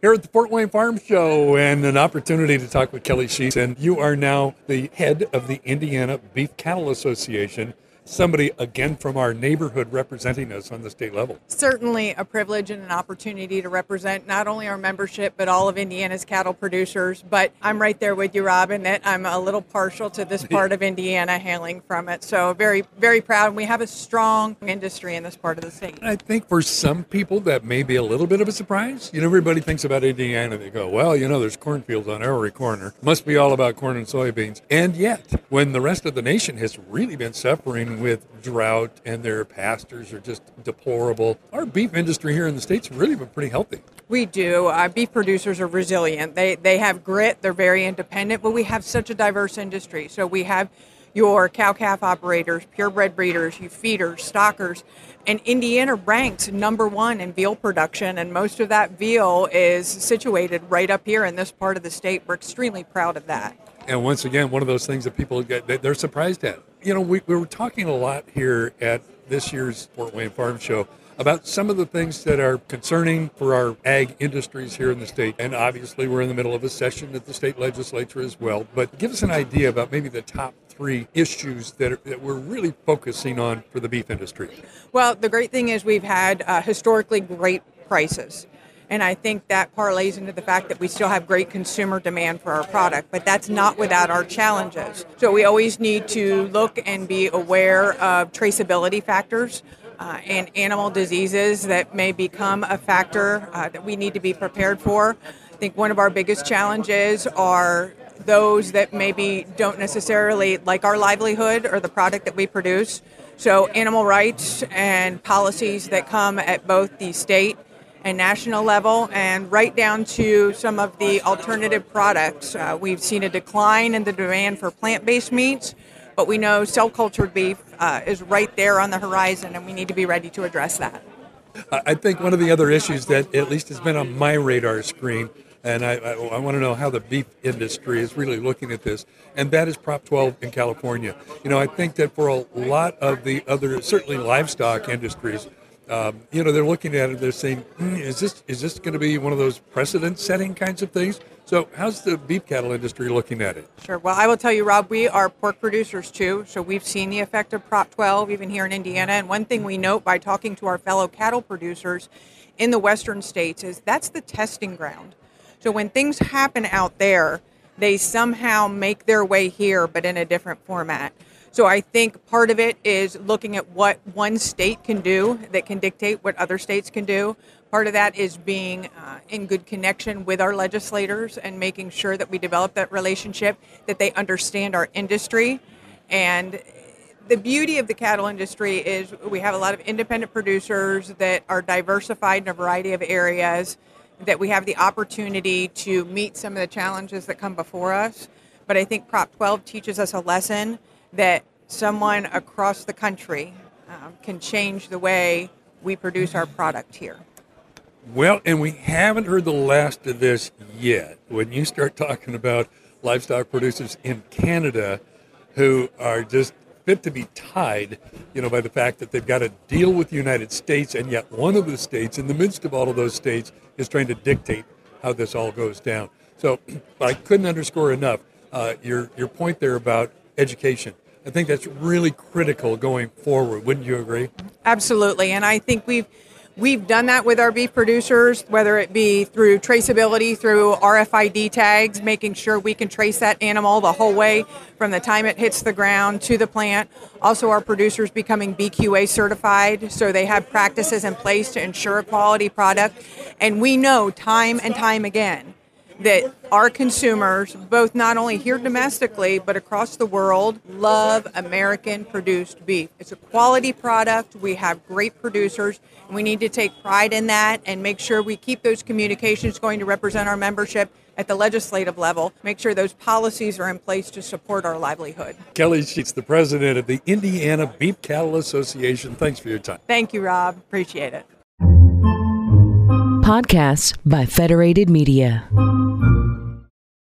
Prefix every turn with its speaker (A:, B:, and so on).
A: here at the Fort Wayne Farm Show and an opportunity to talk with Kelly Sheiss. And you are now the head of the Indiana Beef Cattle Association somebody again from our neighborhood representing us on the state level.
B: Certainly a privilege and an opportunity to represent not only our membership but all of Indiana's cattle producers. But I'm right there with you, Robin, that I'm a little partial to this part of Indiana, hailing from it. So very, very proud. We have a strong industry in this part of the state.
A: I think for some people that may be a little bit of a surprise. You know, everybody thinks about Indiana. They go, well, you know, there's cornfields on every corner. Must be all about corn and soybeans. And yet, when the rest of the nation has really been suffering with drought and their pastures are just deplorable. Our beef industry here in the States really been pretty healthy.
B: We do. Uh, beef producers are resilient. They, they have grit, they're very independent, but we have such a diverse industry. So we have your cow calf operators, purebred breeders, you feeders, stockers. And Indiana ranks number one in veal production, and most of that veal is situated right up here in this part of the state. We're extremely proud of that.
A: And once again, one of those things that people get, that they're surprised at you know, we, we were talking a lot here at this year's Fort Wayne Farm Show about some of the things that are concerning for our ag industries here in the state. And obviously, we're in the middle of a session at the state legislature as well. But give us an idea about maybe the top three issues that, are, that we're really focusing on for the beef industry.
B: Well, the great thing is we've had uh, historically great prices. And I think that parlays into the fact that we still have great consumer demand for our product, but that's not without our challenges. So we always need to look and be aware of traceability factors. Uh, and animal diseases that may become a factor uh, that we need to be prepared for. I think one of our biggest challenges are those that maybe don't necessarily like our livelihood or the product that we produce. So, animal rights and policies that come at both the state and national level, and right down to some of the alternative products. Uh, we've seen a decline in the demand for plant based meats, but we know cell cultured beef uh, is right there on the horizon, and we need to be ready to address that.
A: I think one of the other issues that at least has been on my radar screen, and I, I, I want to know how the beef industry is really looking at this, and that is Prop 12 in California. You know, I think that for a lot of the other, certainly livestock industries, um, you know, they're looking at it. They're saying, mm, "Is this is this going to be one of those precedent-setting kinds of things?" So, how's the beef cattle industry looking at it?
B: Sure. Well, I will tell you, Rob, we are pork producers too, so we've seen the effect of Prop 12 even here in Indiana. And one thing we note by talking to our fellow cattle producers in the western states is that's the testing ground. So when things happen out there, they somehow make their way here, but in a different format. So I think part of it is looking at what one state can do that can dictate what other states can do. Part of that is being uh, in good connection with our legislators and making sure that we develop that relationship, that they understand our industry. And the beauty of the cattle industry is we have a lot of independent producers that are diversified in a variety of areas, that we have the opportunity to meet some of the challenges that come before us. But I think Prop 12 teaches us a lesson that someone across the country um, can change the way we produce our product here.
A: Well, and we haven't heard the last of this yet. When you start talking about livestock producers in Canada who are just fit to be tied, you know, by the fact that they've got to deal with the United States, and yet one of the states, in the midst of all of those states, is trying to dictate how this all goes down. So I couldn't underscore enough uh, your your point there about education. I think that's really critical going forward. Wouldn't you agree?
B: Absolutely, and I think we've we've done that with our beef producers, whether it be through traceability, through RFID tags, making sure we can trace that animal the whole way from the time it hits the ground to the plant. Also, our producers becoming BQA certified, so they have practices in place to ensure a quality product. And we know time and time again that our consumers, both not only here domestically but across the world, love American produced beef. It's a quality product. We have great producers, and we need to take pride in that and make sure we keep those communications going to represent our membership at the legislative level, make sure those policies are in place to support our livelihood.
A: Kelly Sheiss, the president of the Indiana Beef Cattle Association. Thanks for your time.
B: Thank you, Rob. Appreciate it.
C: Podcasts by Federated Media.